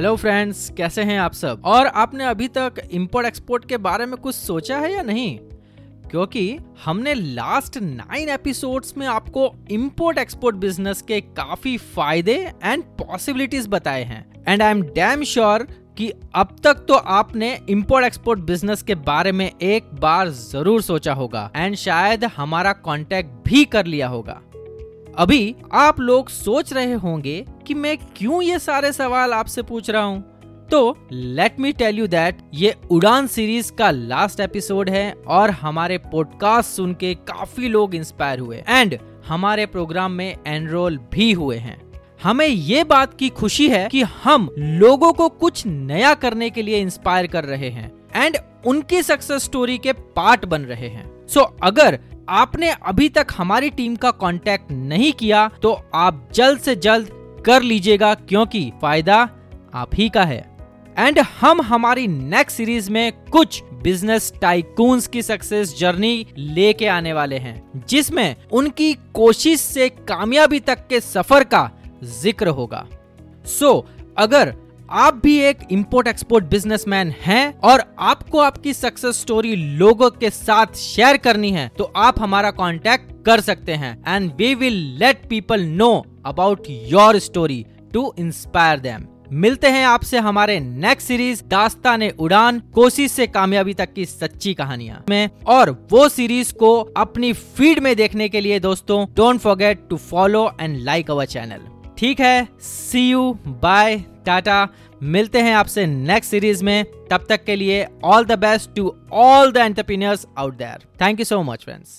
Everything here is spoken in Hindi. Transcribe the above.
हेलो फ्रेंड्स कैसे हैं आप सब? और आपने अभी तक इंपोर्ट एक्सपोर्ट के बारे में कुछ सोचा है या नहीं? क्योंकि हमने लास्ट नाइन एपिसोड्स में आपको इंपोर्ट एक्सपोर्ट बिज़नेस के काफ़ी फ़ायदे एंड पॉसिबिलिटीज बताए हैं। And I am damn sure कि अब तक तो आपने इंपोर्ट एक्सपोर्ट बिज़नेस के बारे में एक बार ज़रूर सोचा होगा। एंड शायद हमारा कांटेक्ट भी कर लिया होगा। अभी आप लोग सोच रहे होंगे कि मैं क्यों ये सारे सवाल आपसे पूछ रहा हूँ? तो let me tell you that ये उड़ान सीरीज़ का लास्ट एपिसोड है और हमारे पॉडकास्ट सुन के काफ़ी लोग इंस्पायर हुए एंड हमारे प्रोग्राम में एनरोल भी हुए हैं। हमें ये बात की खुशी है कि हम लोगों को कुछ नया करने के लिए इंस्पायर कर रहे हैं एंड उनकी सक्सेस स्टोरी के पार्ट बन रहे हैं। सो so, अगर आपने अभी तक हमारी टीम का कांटेक्ट नहीं किया तो आप जल्द से जल्द कर लीजिएगा क्योंकि फ़ायदा आप ही का है। एंड हम हमारी नेक्स्ट सीरीज़ में कुछ बिज़नेस टाइकून्स की सक्सेस जर्नी लेके आने वाले हैं जिसमें उनकी कोशिश से कामयाबी तक के सफ़र का ज़िक्र होगा। सो so, अगर आप भी एक इंपोर्ट एक्सपोर्ट बिजनेसमैन हैं और आपको आपकी सक्सेस स्टोरी लोगों के साथ शेयर करनी है तो आप हमारा कांटेक्ट कर सकते हैं and we will let people know about your story to inspire them मिलते हैं आपसे हमारे नेक्स्ट सीरीज़ दास्ता ने उड़ान कोशिश से कामयाबी तक की सच्ची कहानियाँ में। और वो सीरीज़ को अपनी फ़ीड में देखने के लिए दोस्तों don't forget to follow and like our channel ठीक है? सी यू बाय टाटा, मिलते हैं आपसे नेक्स्ट सीरीज़ में। तब तक के लिए all the best to all the entrepreneurs out there thank you so much friends